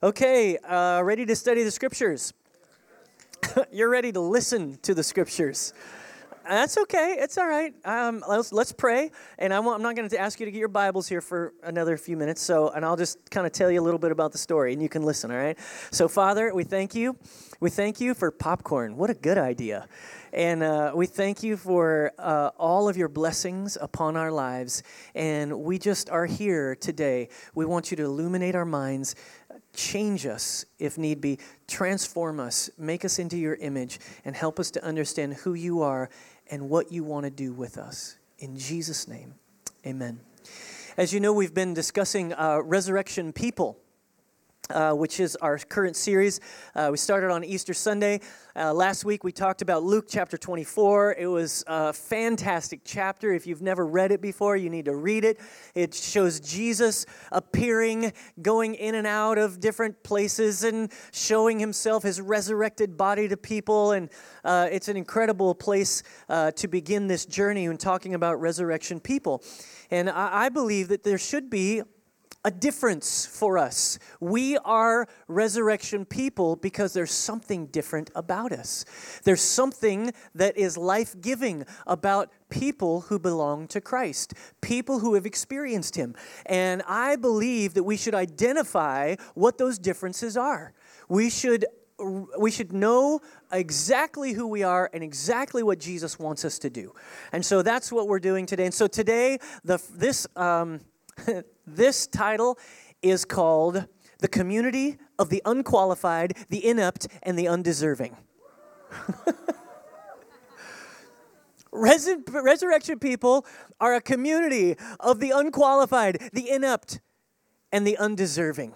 Okay, uh, ready to study the scriptures? You're ready to listen to the scriptures. That's okay. It's all right. Um, let's, let's pray. And I I'm not going to ask you to get your Bibles here for another few minutes. So, and I'll just kind of tell you a little bit about the story, and you can listen. All right. So, Father, we thank you. We thank you for popcorn. What a good idea. And uh, we thank you for uh, all of your blessings upon our lives. And we just are here today. We want you to illuminate our minds change us if need be, transform us, make us into your image, and help us to understand who you are and what you want to do with us. In Jesus' name, amen. As you know, we've been discussing uh, resurrection people. Uh, which is our current series. Uh, we started on Easter Sunday. Uh, last week we talked about Luke chapter 24. It was a fantastic chapter. If you've never read it before, you need to read it. It shows Jesus appearing, going in and out of different places, and showing himself, his resurrected body to people. And uh, it's an incredible place uh, to begin this journey when talking about resurrection people. And I, I believe that there should be a difference for us. We are resurrection people because there's something different about us. There's something that is life giving about people who belong to Christ, people who have experienced Him. And I believe that we should identify what those differences are. We should we should know exactly who we are and exactly what Jesus wants us to do. And so that's what we're doing today. And so today, the, this um, this title is called The Community of the Unqualified, the Inept, and the Undeserving. resurrection people are a community of the unqualified, the inept, and the undeserving.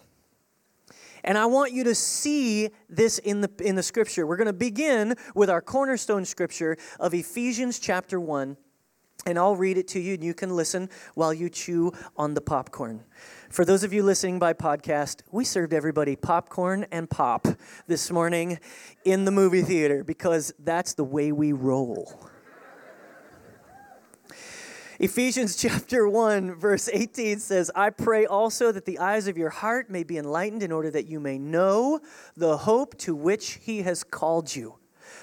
And I want you to see this in the, in the scripture. We're going to begin with our cornerstone scripture of Ephesians chapter 1, and I'll read it to you, and you can listen while you chew on the popcorn. For those of you listening by podcast, we served everybody popcorn and pop this morning in the movie theater because that's the way we roll. Ephesians chapter 1, verse 18 says, I pray also that the eyes of your heart may be enlightened in order that you may know the hope to which he has called you,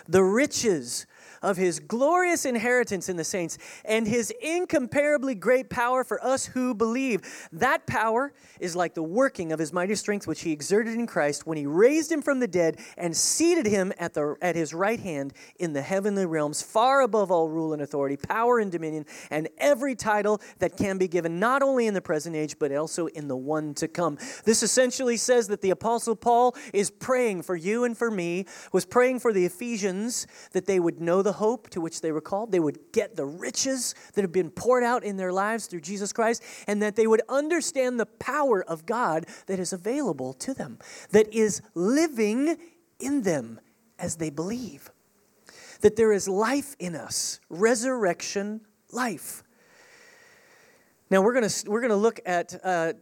the riches of his glorious inheritance in the saints and his incomparably great power for us who believe. That power is like the working of his mighty strength, which he exerted in Christ when he raised him from the dead and seated him at, the, at his right hand in the heavenly realms, far above all rule and authority, power and dominion, and every title that can be given, not only in the present age, but also in the one to come. This essentially says that the Apostle Paul is praying for you and for me, was praying for the Ephesians that they would know the the hope to which they were called, they would get the riches that have been poured out in their lives through Jesus Christ, and that they would understand the power of God that is available to them, that is living in them as they believe. That there is life in us, resurrection life. Now we're going to we're going to look at uh,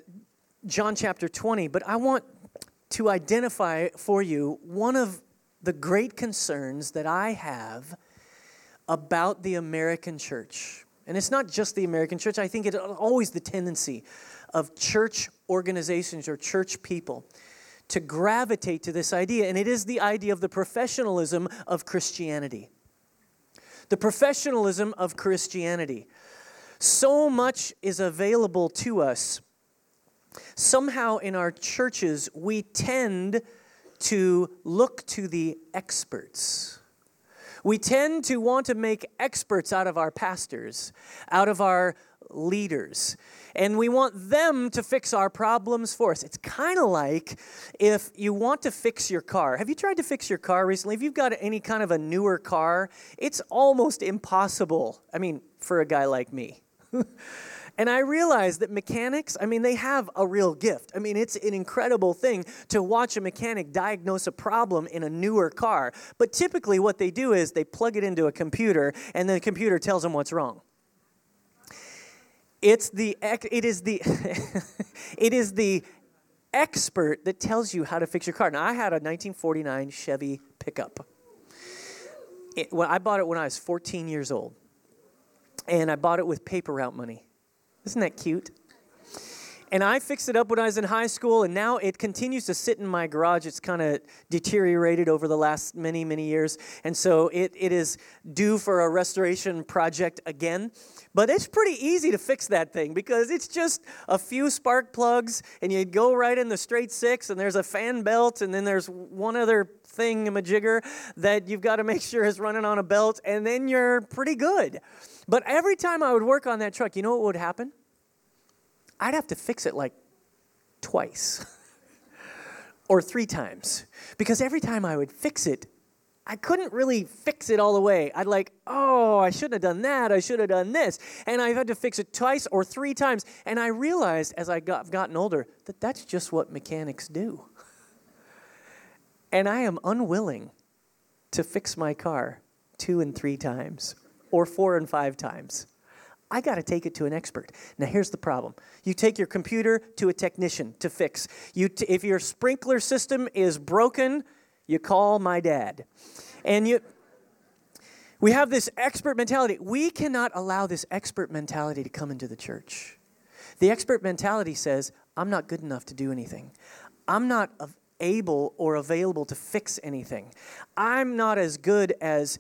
John chapter 20, but I want to identify for you one of the great concerns that I have about the American church. And it's not just the American church, I think it's always the tendency of church organizations or church people to gravitate to this idea, and it is the idea of the professionalism of Christianity. The professionalism of Christianity. So much is available to us. Somehow in our churches, we tend to look to the experts we tend to want to make experts out of our pastors, out of our leaders. And we want them to fix our problems for us. It's kind of like if you want to fix your car. Have you tried to fix your car recently? If you've got any kind of a newer car, it's almost impossible. I mean, for a guy like me. And I realized that mechanics, I mean, they have a real gift. I mean, it's an incredible thing to watch a mechanic diagnose a problem in a newer car. But typically, what they do is they plug it into a computer, and the computer tells them what's wrong. It's the, it is the, it is the expert that tells you how to fix your car. Now, I had a 1949 Chevy pickup. It, well, I bought it when I was 14 years old, and I bought it with paper route money. Isn't that cute? And I fixed it up when I was in high school, and now it continues to sit in my garage. It's kind of deteriorated over the last many, many years. And so it, it is due for a restoration project again. But it's pretty easy to fix that thing because it's just a few spark plugs, and you go right in the straight six, and there's a fan belt, and then there's one other thing, a majigger, that you've got to make sure is running on a belt, and then you're pretty good. But every time I would work on that truck, you know what would happen? I'd have to fix it like twice or three times because every time I would fix it, I couldn't really fix it all the way. I'd like, oh, I shouldn't have done that. I should have done this. And I've had to fix it twice or three times. And I realized as I got gotten older that that's just what mechanics do. and I am unwilling to fix my car two and three times or four and five times. I got to take it to an expert. Now, here's the problem you take your computer to a technician to fix. You t- if your sprinkler system is broken, you call my dad. And you. We have this expert mentality. We cannot allow this expert mentality to come into the church. The expert mentality says, I'm not good enough to do anything. I'm not able or available to fix anything. I'm not as good as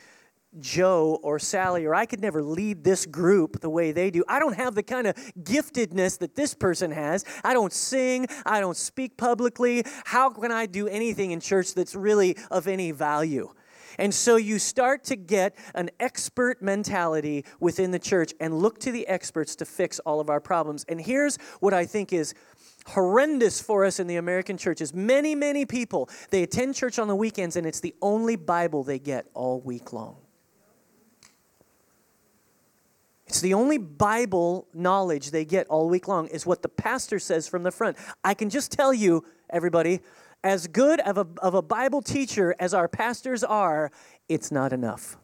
Joe or Sally, or I could never lead this group the way they do. I don't have the kind of giftedness that this person has. I don't sing. I don't speak publicly. How can I do anything in church that's really of any value? And so you start to get an expert mentality within the church and look to the experts to fix all of our problems. And here's what I think is horrendous for us in the American churches. Many, many people, they attend church on the weekends and it's the only Bible they get all week long. It's the only Bible knowledge they get all week long, is what the pastor says from the front. I can just tell you, everybody, as good of a, of a Bible teacher as our pastors are, it's not enough.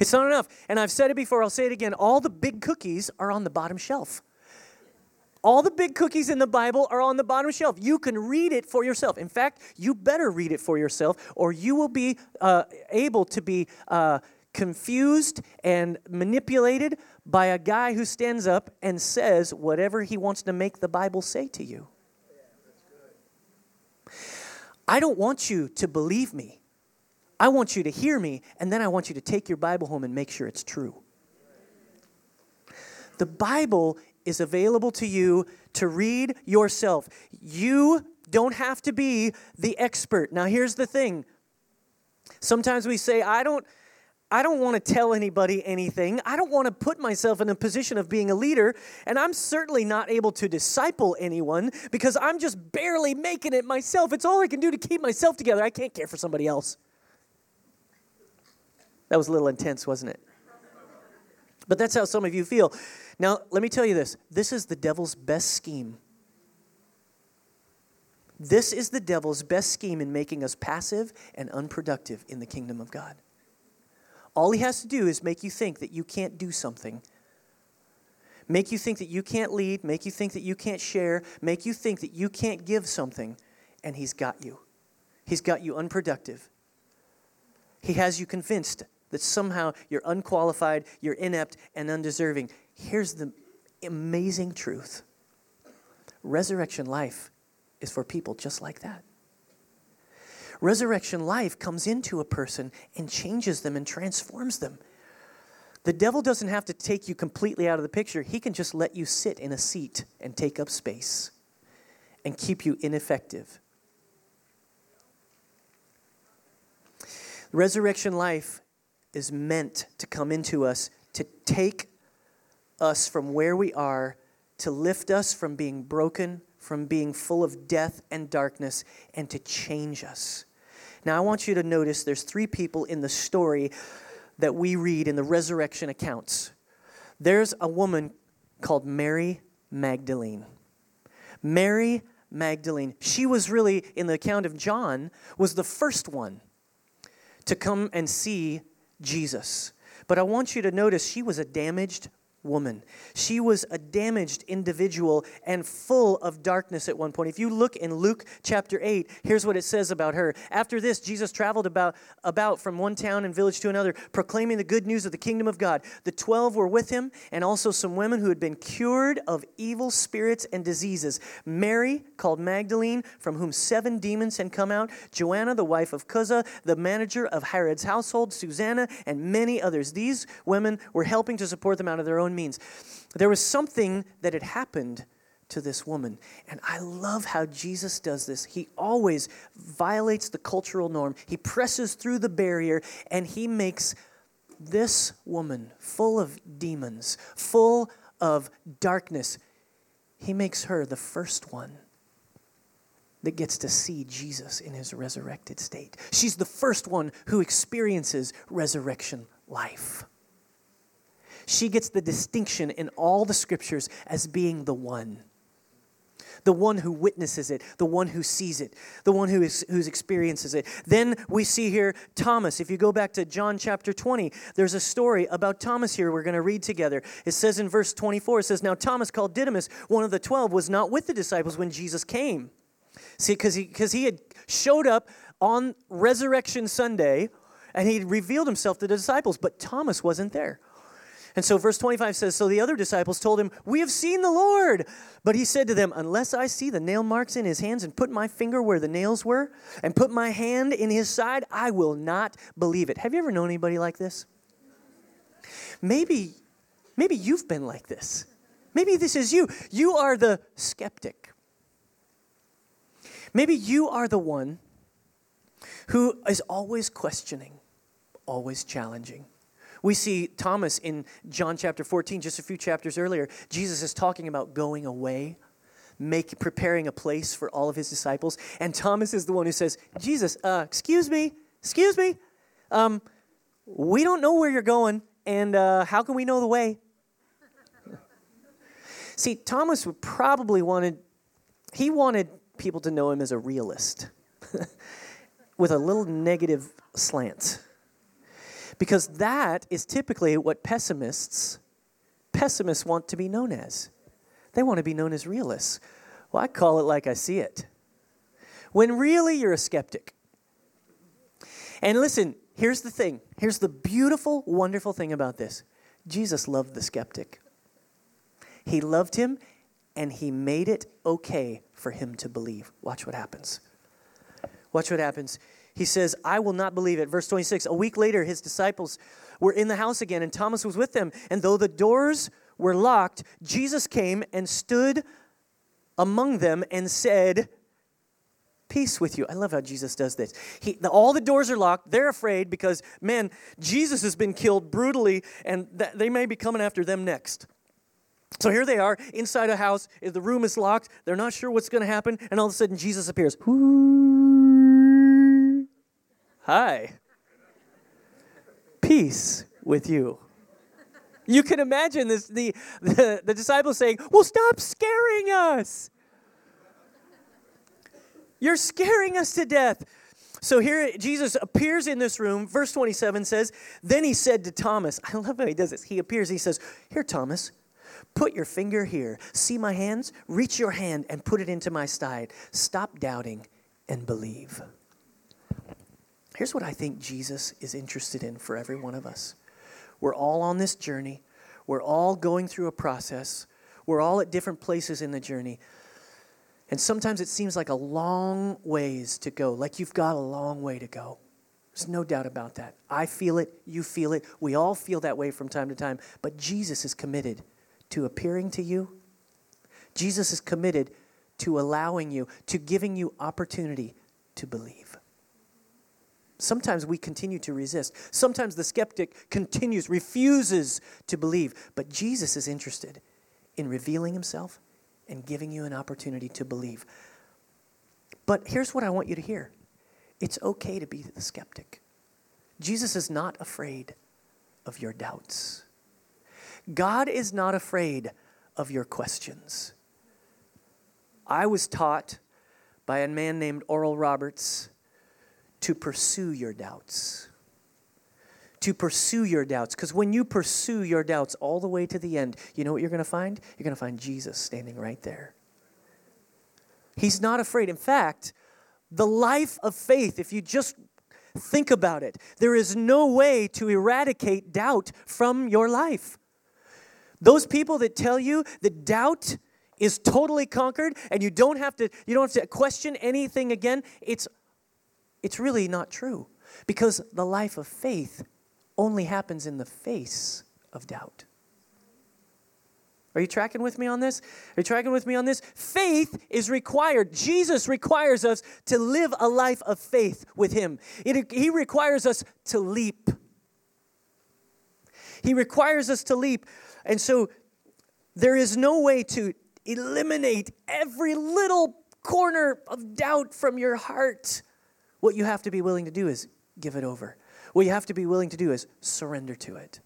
It's not enough. And I've said it before, I'll say it again. All the big cookies are on the bottom shelf. All the big cookies in the Bible are on the bottom shelf. You can read it for yourself. In fact, you better read it for yourself, or you will be uh, able to be. Uh, confused and manipulated by a guy who stands up and says whatever he wants to make the Bible say to you. I don't want you to believe me. I want you to hear me, and then I want you to take your Bible home and make sure it's true. The Bible is available to you to read yourself. You don't have to be the expert. Now, here's the thing. Sometimes we say, I don't, I don't want to tell anybody anything. I don't want to put myself in a position of being a leader. And I'm certainly not able to disciple anyone because I'm just barely making it myself. It's all I can do to keep myself together. I can't care for somebody else. That was a little intense, wasn't it? But that's how some of you feel. Now, let me tell you this this is the devil's best scheme. This is the devil's best scheme in making us passive and unproductive in the kingdom of God. All he has to do is make you think that you can't do something. Make you think that you can't lead, make you think that you can't share, make you think that you can't give something, and he's got you. He's got you unproductive. He has you convinced that somehow you're unqualified, you're inept, and undeserving. Here's the amazing truth resurrection life is for people just like that. Resurrection life comes into a person and changes them and transforms them. The devil doesn't have to take you completely out of the picture. He can just let you sit in a seat and take up space and keep you ineffective. Resurrection life is meant to come into us to take us from where we are, to lift us from being broken, from being full of death and darkness, and to change us. Now, I want you to notice there's three people in the story that we read in the resurrection accounts. There's a woman called Mary Magdalene. Mary Magdalene. She was really, in the account of John, was the first one to come and see Jesus. But I want you to notice she was a damaged woman. She was a damaged individual and full of darkness at one point. If you look in Luke chapter 8, here's what it says about her. After this, Jesus traveled about, about from one town and village to another, proclaiming the good news of the kingdom of God. The twelve were with him, and also some women who had been cured of evil spirits and diseases. Mary, called Magdalene, from whom seven demons had come out, Joanna, the wife of Chuza, the manager of Herod's household, Susanna, and many others. These women were helping to support them out of their own means. There was something that had happened to this woman. And I love how Jesus does this. He always violates the cultural norm, he presses through the barrier, and he makes this woman full of demons, full of darkness. He makes her the first one that gets to see Jesus in his resurrected state. She's the first one who experiences resurrection life she gets the distinction in all the scriptures as being the one. The one who witnesses it, the one who sees it, the one who is, who experiences it. Then we see here Thomas. If you go back to John chapter 20, there's a story about Thomas here we're going to read together. It says in verse 24, it says, Now Thomas, called Didymus, one of the twelve, was not with the disciples when Jesus came. See, because he, cause he had showed up on Resurrection Sunday and he revealed himself to the disciples, but Thomas wasn't there. And so verse 25 says So the other disciples told him, We have seen the Lord. But he said to them, Unless I see the nail marks in his hands and put my finger where the nails were and put my hand in his side, I will not believe it. Have you ever known anybody like this? Maybe, maybe you've been like this. Maybe this is you. You are the skeptic. Maybe you are the one who is always questioning, always challenging. We see Thomas in John chapter 14, just a few chapters earlier. Jesus is talking about going away, make, preparing a place for all of his disciples. And Thomas is the one who says, Jesus, uh, excuse me, excuse me. Um, we don't know where you're going, and uh, how can we know the way? See, Thomas would probably wanted, he wanted people to know him as a realist with a little negative slant because that is typically what pessimists pessimists want to be known as. They want to be known as realists. Well, I call it like I see it. When really you're a skeptic. And listen, here's the thing. Here's the beautiful, wonderful thing about this. Jesus loved the skeptic. He loved him and he made it okay for him to believe. Watch what happens. Watch what happens he says, I will not believe it. Verse 26 A week later, his disciples were in the house again, and Thomas was with them. And though the doors were locked, Jesus came and stood among them and said, Peace with you. I love how Jesus does this. He, the, all the doors are locked. They're afraid because, man, Jesus has been killed brutally, and th- they may be coming after them next. So here they are inside a house. The room is locked. They're not sure what's going to happen. And all of a sudden, Jesus appears. Hi. Peace with you. You can imagine this the, the, the disciples saying, Well, stop scaring us. You're scaring us to death. So here Jesus appears in this room. Verse 27 says, Then he said to Thomas, I love how he does this. He appears, he says, Here, Thomas, put your finger here. See my hands? Reach your hand and put it into my side. Stop doubting and believe. Here's what I think Jesus is interested in for every one of us. We're all on this journey, we're all going through a process, we're all at different places in the journey. And sometimes it seems like a long ways to go, like you've got a long way to go. There's no doubt about that. I feel it, you feel it, we all feel that way from time to time. But Jesus is committed to appearing to you. Jesus is committed to allowing you, to giving you opportunity to believe. Sometimes we continue to resist. Sometimes the skeptic continues, refuses to believe. But Jesus is interested in revealing himself and giving you an opportunity to believe. But here's what I want you to hear it's okay to be the skeptic. Jesus is not afraid of your doubts, God is not afraid of your questions. I was taught by a man named Oral Roberts to pursue your doubts, to pursue your doubts. Because when you pursue your doubts all the way to the end, you know what you're going to find? You're going to find Jesus standing right there. He's not afraid. In fact, the life of faith, if you just think about it, there is no way to eradicate doubt from your life. Those people that tell you that doubt is totally conquered and you don't have to you don't have to question anything again, it's it's really not true because the life of faith only happens in the face of doubt. Are you tracking with me on this? Are you tracking with me on this? Faith is required. Jesus requires us to live a life of faith with Him. It, he requires us to leap. He requires us to leap. And so there is no way to eliminate every little corner of doubt from your heart. What you have to be willing to do is give it over. What you have to be willing to do is surrender to it.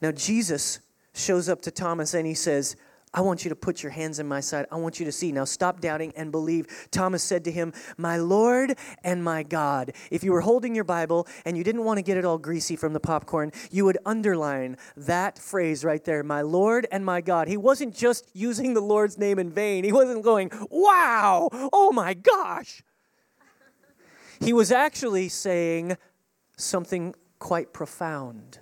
Now, Jesus shows up to Thomas and he says, I want you to put your hands in my side. I want you to see. Now stop doubting and believe. Thomas said to him, My Lord and my God. If you were holding your Bible and you didn't want to get it all greasy from the popcorn, you would underline that phrase right there, My Lord and my God. He wasn't just using the Lord's name in vain. He wasn't going, Wow, oh my gosh. He was actually saying something quite profound.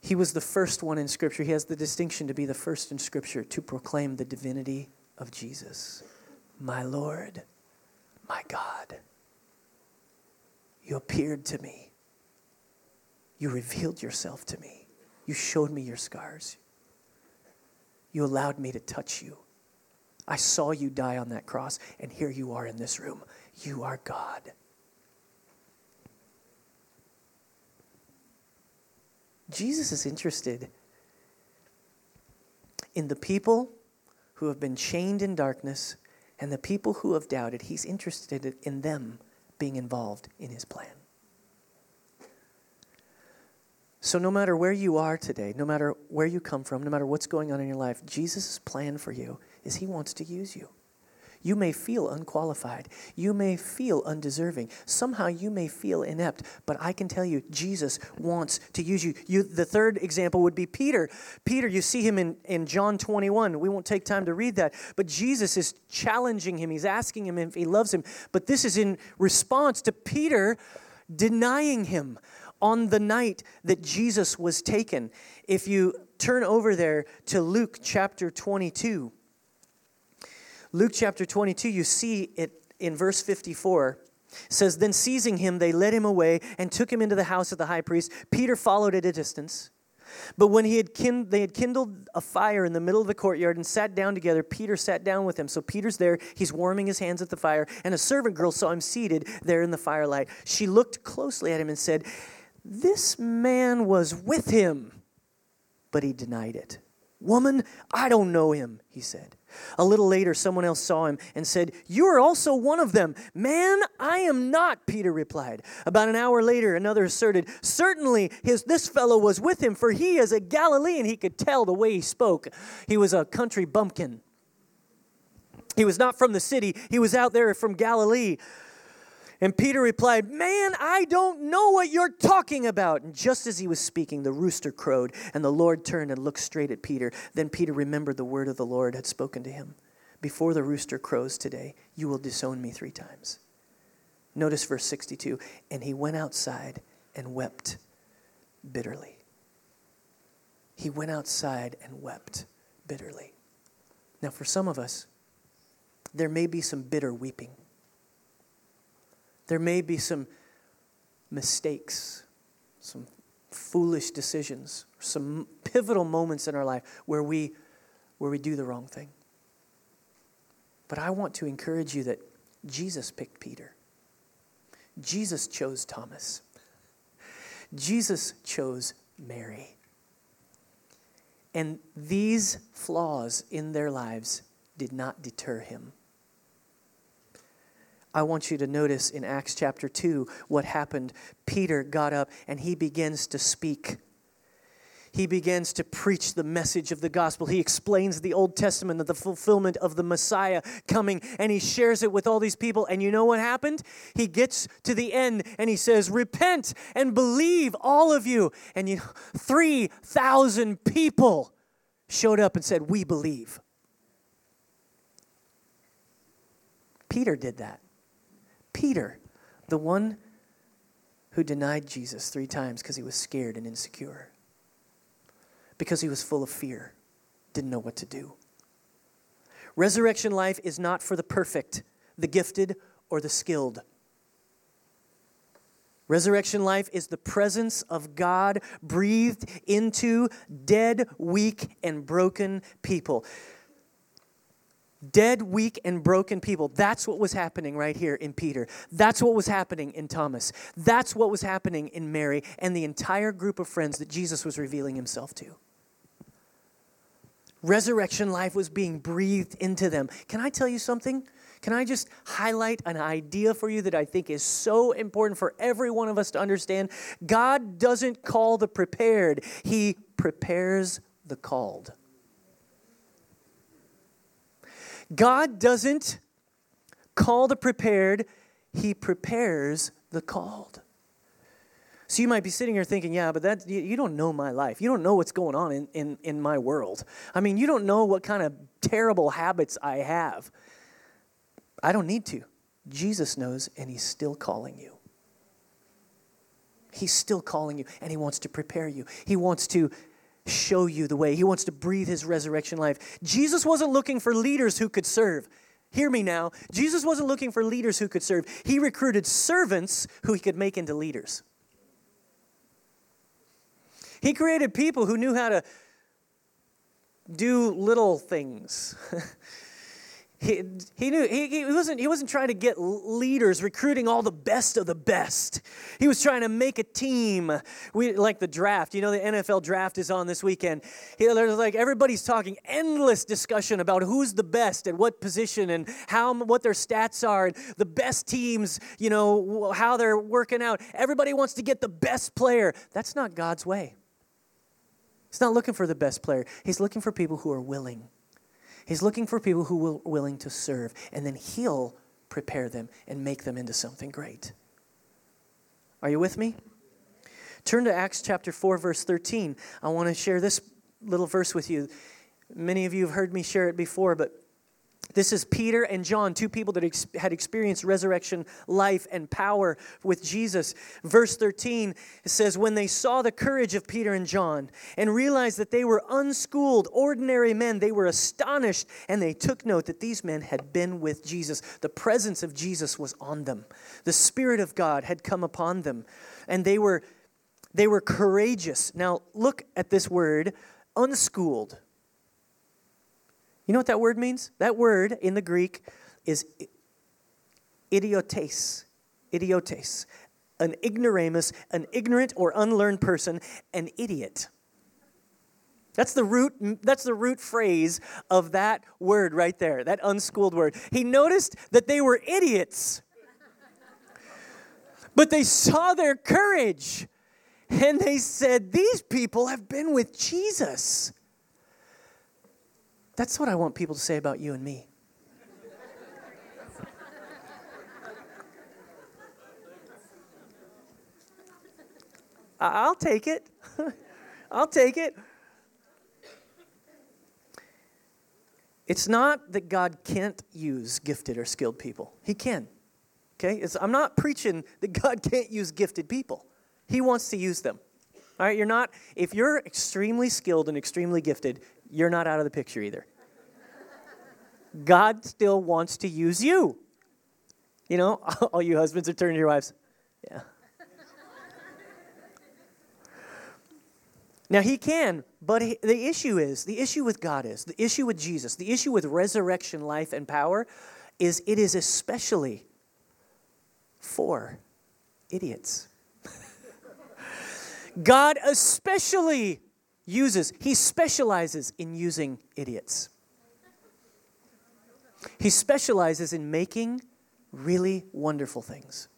He was the first one in Scripture. He has the distinction to be the first in Scripture to proclaim the divinity of Jesus. My Lord, my God, you appeared to me. You revealed yourself to me. You showed me your scars. You allowed me to touch you. I saw you die on that cross, and here you are in this room. You are God. Jesus is interested in the people who have been chained in darkness and the people who have doubted. He's interested in them being involved in his plan. So, no matter where you are today, no matter where you come from, no matter what's going on in your life, Jesus' plan for you is he wants to use you. You may feel unqualified. You may feel undeserving. Somehow you may feel inept. But I can tell you, Jesus wants to use you. you the third example would be Peter. Peter, you see him in, in John 21. We won't take time to read that. But Jesus is challenging him. He's asking him if he loves him. But this is in response to Peter denying him on the night that Jesus was taken. If you turn over there to Luke chapter 22. Luke chapter 22, you see it in verse 54 says then seizing him they led him away and took him into the house of the high priest. Peter followed at a distance. But when he had kind- they had kindled a fire in the middle of the courtyard and sat down together peter sat down with him. So peter's there he's warming his hands at the fire and a servant girl saw him seated there in the firelight. She looked closely at him and said this man was with him but he denied it. Woman i don't know him he said a little later, someone else saw him and said, You are also one of them. Man, I am not, Peter replied. About an hour later, another asserted, Certainly his, this fellow was with him, for he is a Galilean. He could tell the way he spoke. He was a country bumpkin. He was not from the city, he was out there from Galilee. And Peter replied, Man, I don't know what you're talking about. And just as he was speaking, the rooster crowed, and the Lord turned and looked straight at Peter. Then Peter remembered the word of the Lord had spoken to him Before the rooster crows today, you will disown me three times. Notice verse 62 And he went outside and wept bitterly. He went outside and wept bitterly. Now, for some of us, there may be some bitter weeping. There may be some mistakes, some foolish decisions, some pivotal moments in our life where we, where we do the wrong thing. But I want to encourage you that Jesus picked Peter. Jesus chose Thomas. Jesus chose Mary. And these flaws in their lives did not deter him I want you to notice in Acts chapter 2 what happened. Peter got up and he begins to speak. he begins to preach the message of the gospel. He explains the Old Testament the fulfillment of the Messiah coming, and he shares it with all these people. And you know what happened? He gets to the end and he says, Repent and believe, all of you. And you 3,000 people showed up and said, We believe. Peter did that. Peter, the one who denied Jesus three times because he was scared and insecure, because he was full of fear, didn't know what to do. Resurrection life is not for the perfect, the gifted, or the skilled. Resurrection life is the presence of God breathed into dead, weak, and broken people. Dead, weak, and broken people. That's what was happening right here in Peter. That's what was happening in Thomas. That's what was happening in Mary and the entire group of friends that Jesus was revealing himself to. Resurrection life was being breathed into them. Can I tell you something? Can I just highlight an idea for you that I think is so important for every one of us to understand? God doesn't call the prepared, He prepares the called. God doesn't call the prepared, He prepares the called. So you might be sitting here thinking, yeah, but that you, don't know my life. You don't know what's going on in, in, in my world. I mean, you don't know what kind of terrible habits I have. I don't need to. Jesus knows, and He's still calling you. He's still calling you, and He wants to prepare you. He wants to show you the way. He wants to breathe His resurrection life. Jesus wasn't looking for leaders who could serve. Hear me now. Jesus wasn't looking for leaders who could serve. He recruited servants who he could make into leaders. He created people who knew how to do little things. He, he knew he, he, wasn't he wasn't trying to get leaders recruiting all the best of the best. He was trying to make a team. We like the draft. You know the NFL draft is on this weekend. He, there's like everybody's talking endless discussion about who's the best at what position and how what their stats are and the best teams. You know how they're working out. Everybody wants to get the best player. That's not God's way. He's not looking for the best player. He's looking for people who are willing He's looking for people who are willing to serve, and then He'll prepare them and make them into something great. Are you with me? Turn to Acts chapter 4, verse 13. I want to share this little verse with you. Many of you have heard me share it before, but this is Peter and John, two people that ex- had experienced resurrection life and power with Jesus. Verse 13 says, When they saw the courage of Peter and John and realized that they were unschooled, ordinary men, they were astonished and they took note that these men had been with Jesus. The presence of Jesus was on them, the Spirit of God had come upon them, and they were, they were courageous. Now, look at this word unschooled. You know what that word means? That word in the Greek is idiotes. Idiotes. An ignoramus, an ignorant or unlearned person, an idiot. That's the root that's the root phrase of that word right there, that unschooled word. He noticed that they were idiots. But they saw their courage and they said, These people have been with Jesus. That's what I want people to say about you and me. I'll take it. I'll take it. It's not that God can't use gifted or skilled people. He can. Okay? It's, I'm not preaching that God can't use gifted people. He wants to use them. All right? You're not, if you're extremely skilled and extremely gifted, you're not out of the picture either. God still wants to use you. You know, all you husbands are turning to your wives. Yeah. Now, he can, but he, the issue is the issue with God is, the issue with Jesus, the issue with resurrection life and power is it is especially for idiots. God especially uses, he specializes in using idiots. He specializes in making really wonderful things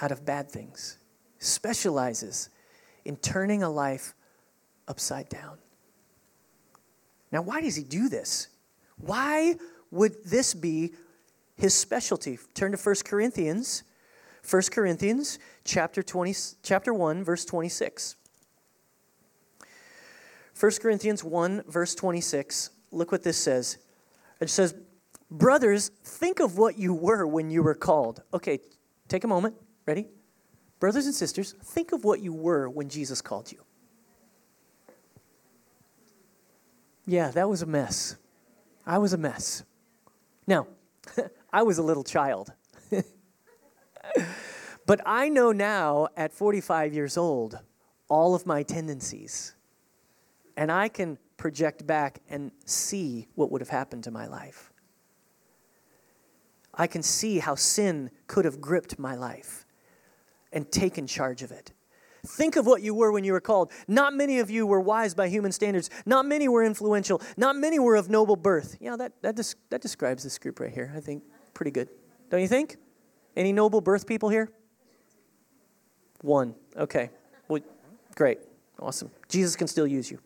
out of bad things. Specializes in turning a life upside down. Now, why does he do this? Why would this be his specialty? Turn to 1 Corinthians. 1 Corinthians chapter 20 chapter 1 verse 26. 1 Corinthians 1 verse 26. Look what this says. It says, "Brothers, think of what you were when you were called." Okay, take a moment. Ready? Brothers and sisters, think of what you were when Jesus called you. Yeah, that was a mess. I was a mess. Now, I was a little child. but I know now, at 45 years old, all of my tendencies. And I can project back and see what would have happened to my life. I can see how sin could have gripped my life and taken charge of it. Think of what you were when you were called. Not many of you were wise by human standards. Not many were influential. Not many were of noble birth. You know, that, that, des- that describes this group right here, I think. Pretty good. Don't you think? Any noble birth people here? One. Okay. Well, great. Awesome. Jesus can still use you.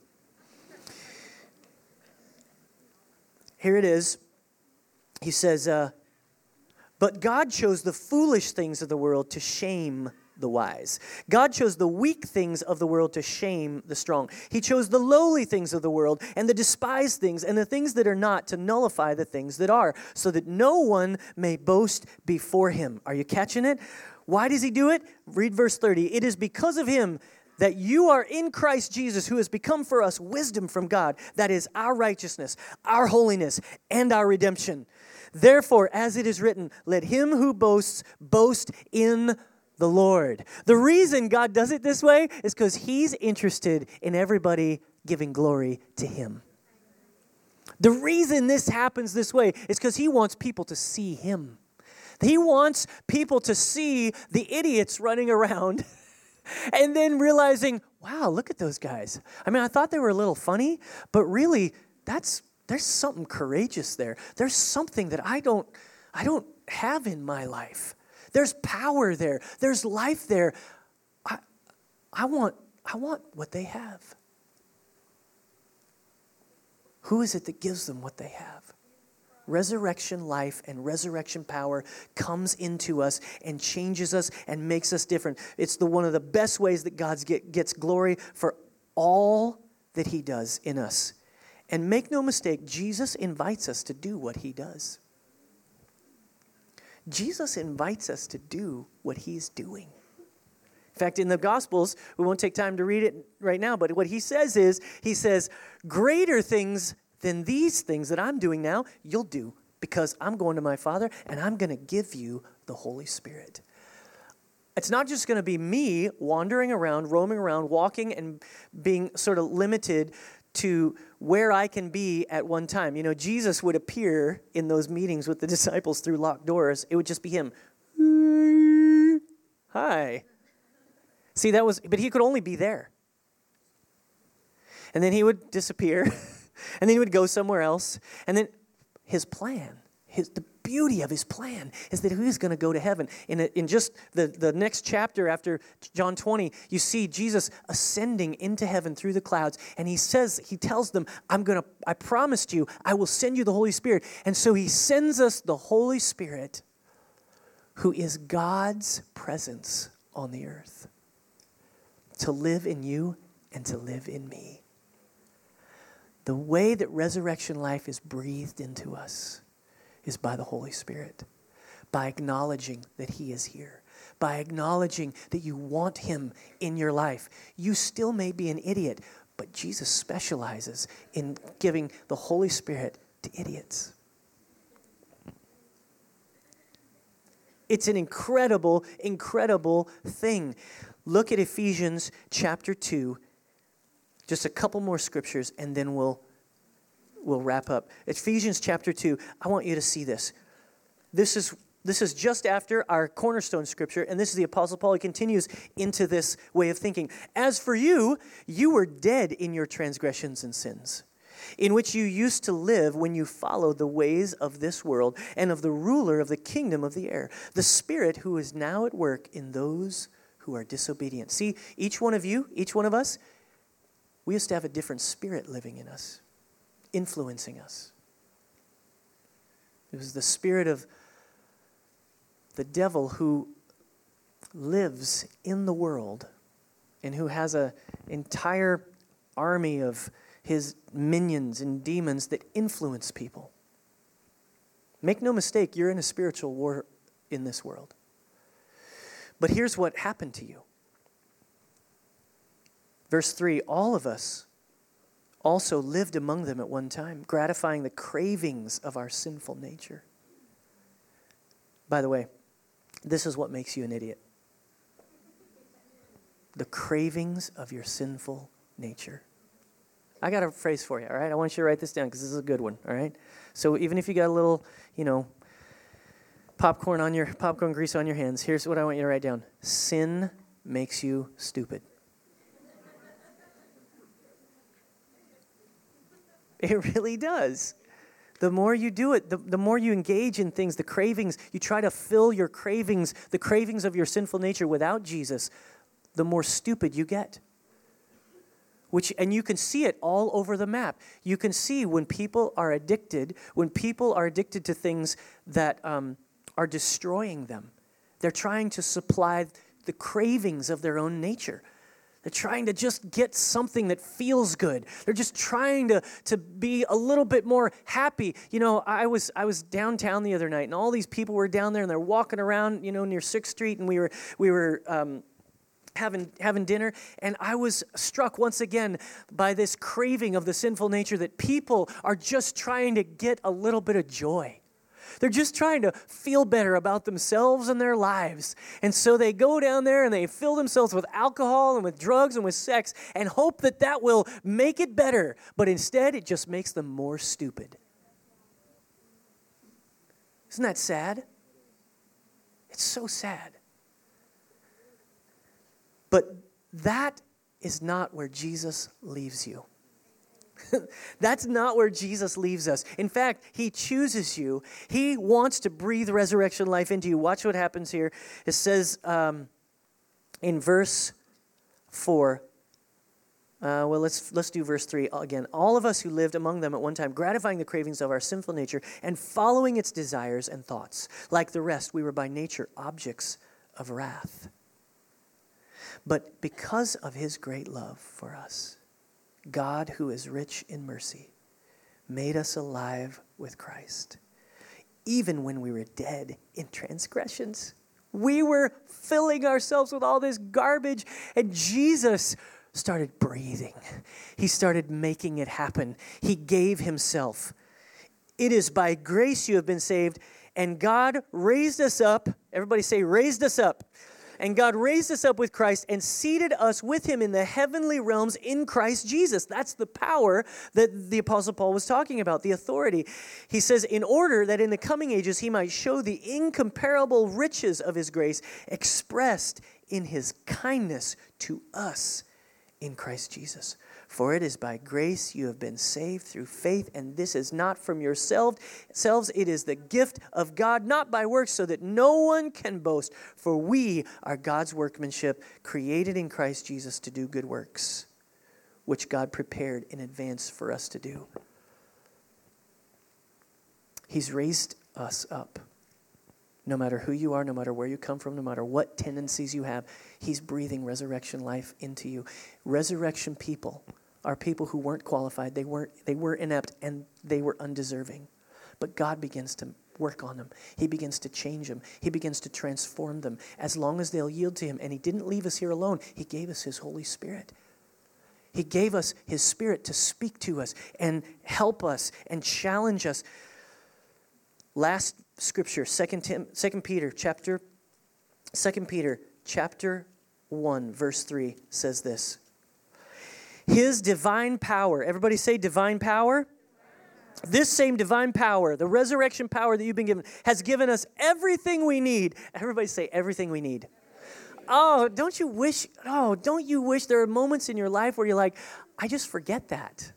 Here it is. He says, uh, But God chose the foolish things of the world to shame the wise. God chose the weak things of the world to shame the strong. He chose the lowly things of the world and the despised things and the things that are not to nullify the things that are, so that no one may boast before him. Are you catching it? Why does he do it? Read verse 30. It is because of him that you are in Christ Jesus, who has become for us wisdom from God. That is our righteousness, our holiness, and our redemption. Therefore, as it is written, let him who boasts boast in the Lord. The reason God does it this way is because He's interested in everybody giving glory to Him. The reason this happens this way is because He wants people to see Him. He wants people to see the idiots running around and then realizing, wow, look at those guys. I mean, I thought they were a little funny, but really, that's there's something courageous there. There's something that I don't I don't have in my life. There's power there. There's life there. I, I, want, I want what they have. Who is it that gives them what they have? Resurrection life and resurrection power comes into us and changes us and makes us different. It's the one of the best ways that God get, gets glory for all that He does in us. And make no mistake, Jesus invites us to do what He does. Jesus invites us to do what he's doing. In fact, in the Gospels, we won't take time to read it right now, but what he says is, he says, Greater things than these things that I'm doing now, you'll do because I'm going to my Father and I'm going to give you the Holy Spirit. It's not just going to be me wandering around, roaming around, walking and being sort of limited to where I can be at one time. You know, Jesus would appear in those meetings with the disciples through locked doors. It would just be him. Hi. See, that was, but he could only be there. And then he would disappear, and then he would go somewhere else. And then his plan, his, the beauty of his plan is that he he's going to go to heaven. In, a, in just the, the next chapter after John 20, you see Jesus ascending into heaven through the clouds. And he says, he tells them, I'm going to, I promised you, I will send you the Holy Spirit. And so he sends us the Holy Spirit, who is God's presence on the earth, to live in you and to live in me. The way that resurrection life is breathed into us is by the Holy Spirit, by acknowledging that He is here, by acknowledging that you want Him in your life. You still may be an idiot, but Jesus specializes in giving the Holy Spirit to idiots. It's an incredible, incredible thing. Look at Ephesians chapter 2. Just a couple more scriptures, and then we'll we'll wrap up. Ephesians chapter 2, I want you to see this. This is this is just after our cornerstone scripture, and this is the Apostle Paul. He continues into this way of thinking. As for you, you were dead in your transgressions and sins, in which you used to live when you followed the ways of this world and of the ruler of the kingdom of the air, the Spirit who is now at work in those who are disobedient. See, each one of you, each one of us, we used to have a different spirit living in us, influencing us. It was the spirit of the devil who lives in the world and who has an entire army of his minions and demons that influence people. Make no mistake, you're in a spiritual war in this world. But here's what happened to you. Verse 3 All of us also lived among them at one time, gratifying the cravings of our sinful nature. By the way, this is what makes you an idiot the cravings of your sinful nature. I got a phrase for you, all right? I want you to write this down because this is a good one, all right? So even if you got a little, you know, popcorn on your popcorn grease on your hands, here's what I want you to write down. Sin makes you stupid. It really does. The more you do it, the, the more you engage in things, the cravings, you try to fill your cravings, the cravings of your sinful nature without Jesus, the more stupid you get. Which, and you can see it all over the map. You can see when people are addicted, when people are addicted to things that um, are destroying them. They're trying to supply the cravings of their own nature. They're trying to just get something that feels good. They're just trying to, to be a little bit more happy. You know, I was I was downtown the other night, and all these people were down there, and they're walking around, you know, near Sixth Street, and we were we were um, having, having dinner, and I was struck once again by this craving of the sinful nature that people are just trying to get a little bit of joy. They're just trying to feel better about themselves and their lives. And so they go down there and they fill themselves with alcohol and with drugs and with sex and hope that that will make it better. But instead, it just makes them more stupid. Isn't that sad? It's so sad. But that is not where Jesus leaves you. That's not where Jesus leaves us. In fact, He chooses you. He wants to breathe resurrection life into you. Watch what happens here. It says um, in verse 4. Uh, well, let's let's do verse three again. All of us who lived among them at one time, gratifying the cravings of our sinful nature and following its desires and thoughts, like the rest, we were by nature objects of wrath. But because of his great love for us, God, who is rich in mercy, made us alive with Christ. Even when we were dead in transgressions, we were filling ourselves with all this garbage, and Jesus started breathing. He started making it happen. He gave himself. It is by grace you have been saved, and God raised us up. Everybody say, raised us up and God raised us up with Christ and seated us with him in the heavenly realms in Christ Jesus. That's the power that the Apostle Paul was talking about, the authority. He says, in order that in the coming ages he might show the incomparable riches of his grace expressed in his kindness to us in Christ Jesus. For it is by grace you have been saved through faith, and this is not from yourselves. It is the gift of God, not by works, so that no one can boast. For we are God's workmanship, created in Christ Jesus to do good works, which God prepared in advance for us to do. He's raised us up. No matter who you are, no matter where you come from, no matter what tendencies you have, He's breathing resurrection life into you. Resurrection people are people who weren't qualified, they, weren't, they were inept, and they were undeserving. But God begins to work on them. He begins to change them. He begins to transform them as long as they'll yield to Him. And He didn't leave us here alone, He gave us His Holy Spirit. He gave us His Spirit to speak to us and help us and challenge us. Last scripture, 2 Tim, 2 Peter chapter 2 Peter chapter 1 verse 3 says this. His divine power, everybody say divine power. This same divine power, the resurrection power that you've been given, has given us everything we need. Everybody say everything we need. Oh, don't you wish, oh, don't you wish there are moments in your life where you're like, I just forget that.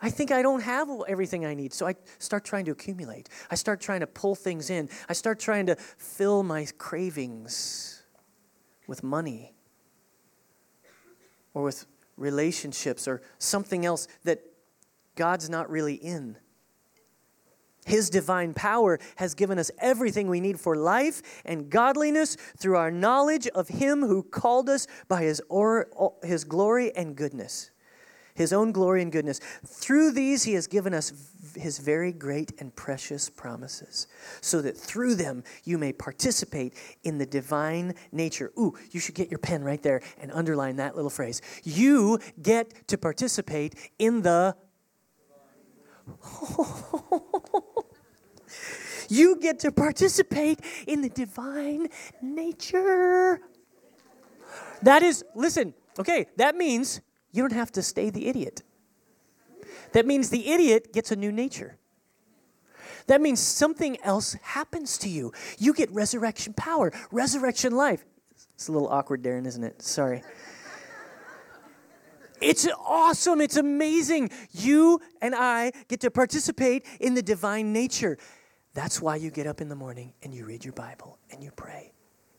I think I don't have everything I need. So I start trying to accumulate. I start trying to pull things in. I start trying to fill my cravings with money or with relationships or something else that God's not really in. His divine power has given us everything we need for life and godliness through our knowledge of Him who called us by His, or, his glory and goodness. His own glory and goodness. Through these, He has given us His very great and precious promises, so that through them you may participate in the divine nature. Ooh, you should get your pen right there and underline that little phrase. You get to participate in the you get to participate in the divine nature. That is, listen, okay, that means you don't have to stay the idiot. That means the idiot gets a new nature. That means something else happens to you. You get resurrection power, resurrection life. It's a little awkward, Darren, isn't it? Sorry. It's awesome. It's amazing. You and I get to participate in the divine nature. That's why you get up in the morning and you read your Bible and you pray.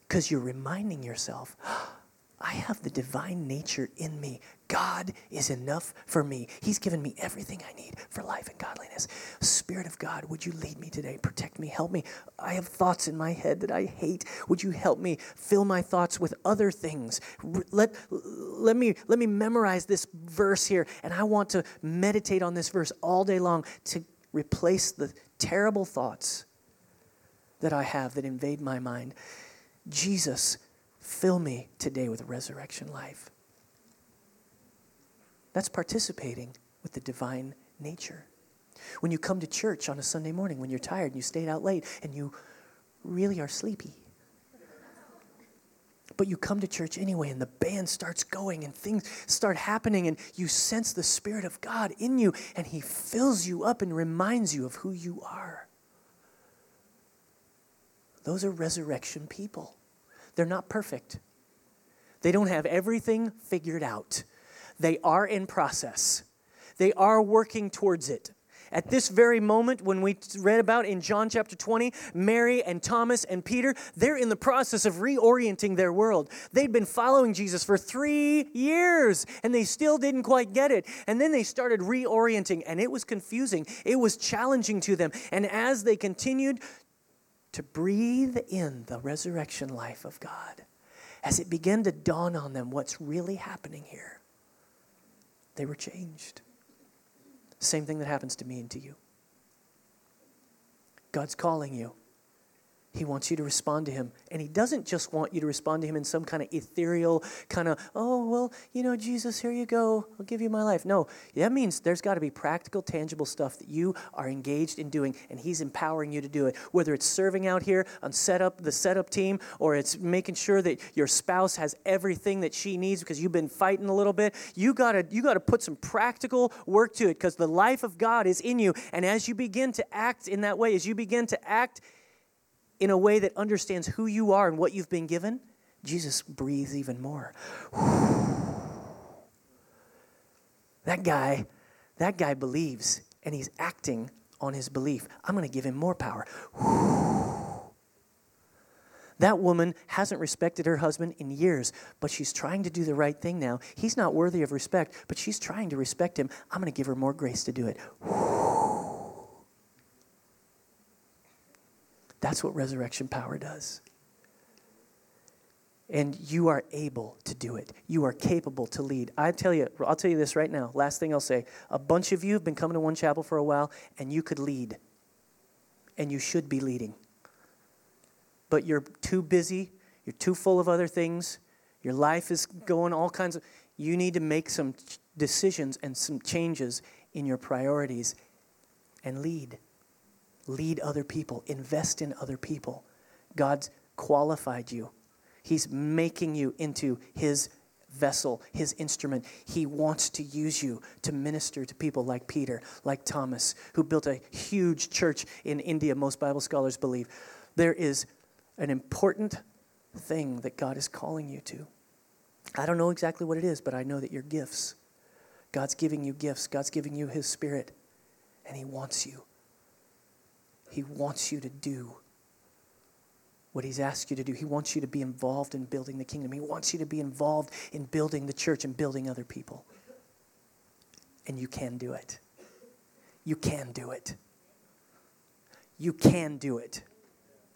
Because you're reminding yourself, I have the divine nature in me. God is enough for me. He's given me everything I need for life and godliness. Spirit of God, would you lead me today? Protect me, help me. I have thoughts in my head that I hate. Would you help me fill my thoughts with other things? Let, let, me, let me memorize this verse here, and I want to meditate on this verse all day long to replace the terrible thoughts that I have that invade my mind. Jesus, Fill me today with resurrection life. That's participating with the divine nature. When you come to church on a Sunday morning, when you're tired and you stayed out late and you really are sleepy, but you come to church anyway and the band starts going and things start happening and you sense the Spirit of God in you and He fills you up and reminds you of who you are. Those are resurrection people. They're not perfect. They don't have everything figured out. They are in process. They are working towards it. At this very moment, when we read about in John chapter 20, Mary and Thomas and Peter, they're in the process of reorienting their world. They'd been following Jesus for three years and they still didn't quite get it. And then they started reorienting and it was confusing. It was challenging to them. And as they continued to breathe in the resurrection life of God, as it began to dawn on them what's really happening here, they were changed. Same thing that happens to me and to you. God's calling you. He wants you to respond to him. And he doesn't just want you to respond to him in some kind of ethereal, kind of, oh, well, you know, Jesus, here you go. I'll give you my life. No, that means there's got to be practical, tangible stuff that you are engaged in doing, and he's empowering you to do it. Whether it's serving out here on setup, the setup team, or it's making sure that your spouse has everything that she needs because you've been fighting a little bit. You gotta, you gotta put some practical work to it because the life of God is in you. And as you begin to act in that way, as you begin to act in a way that understands who you are and what you've been given, Jesus breathes even more. That guy, that guy believes and he's acting on his belief. I'm going to give him more power. That woman hasn't respected her husband in years, but she's trying to do the right thing now. He's not worthy of respect, but she's trying to respect him. I'm going to give her more grace to do it. That's what resurrection power does. And you are able to do it. You are capable to lead. I tell you, I'll tell you this right now. Last thing I'll say. A bunch of you have been coming to one chapel for a while, and you could lead. And you should be leading. But you're too busy, you're too full of other things, your life is going all kinds of. You need to make some decisions and some changes in your priorities and lead lead other people, invest in other people. God's qualified you. He's making you into His vessel, His instrument. He wants to use you to minister to people like Peter, like Thomas, who built a huge church in India, most Bible scholars believe. There is an important thing that God is calling you to. I don't know exactly what it is, but I know that you're gifts. God's giving you gifts, God's giving you His Spirit, and He wants you. He wants you to do what He's asked you to do. He wants you to be involved in building the kingdom, He wants you to be involved in building the church and building other people. And you can do it. You can do it. You can do it.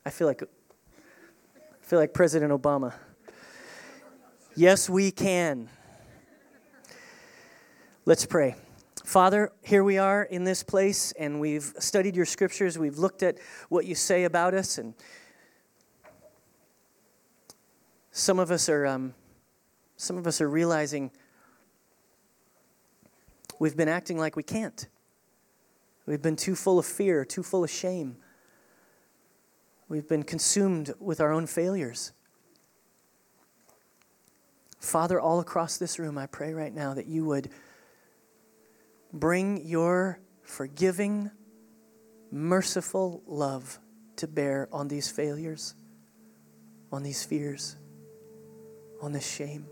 I feel like I feel like President Obama. Yes, we can. Let's pray. Father, here we are in this place, and we've studied your scriptures. We've looked at what you say about us, and some of us are, um, some of us are realizing we've been acting like we can't. We've been too full of fear, too full of shame. We've been consumed with our own failures. Father, all across this room, I pray right now that you would bring your forgiving, merciful love to bear on these failures, on these fears, on this shame.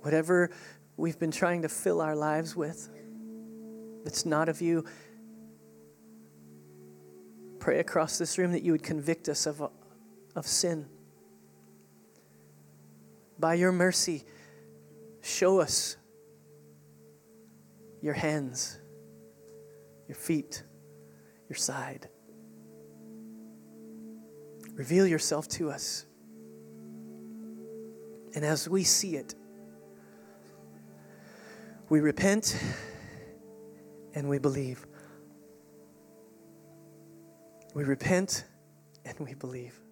Whatever we've been trying to fill our lives with that's not of you, pray across this room that you would convict us of, of sin. By your mercy, show us your hands, your feet, your side. Reveal yourself to us. And as we see it, we repent and we believe. We repent and we believe.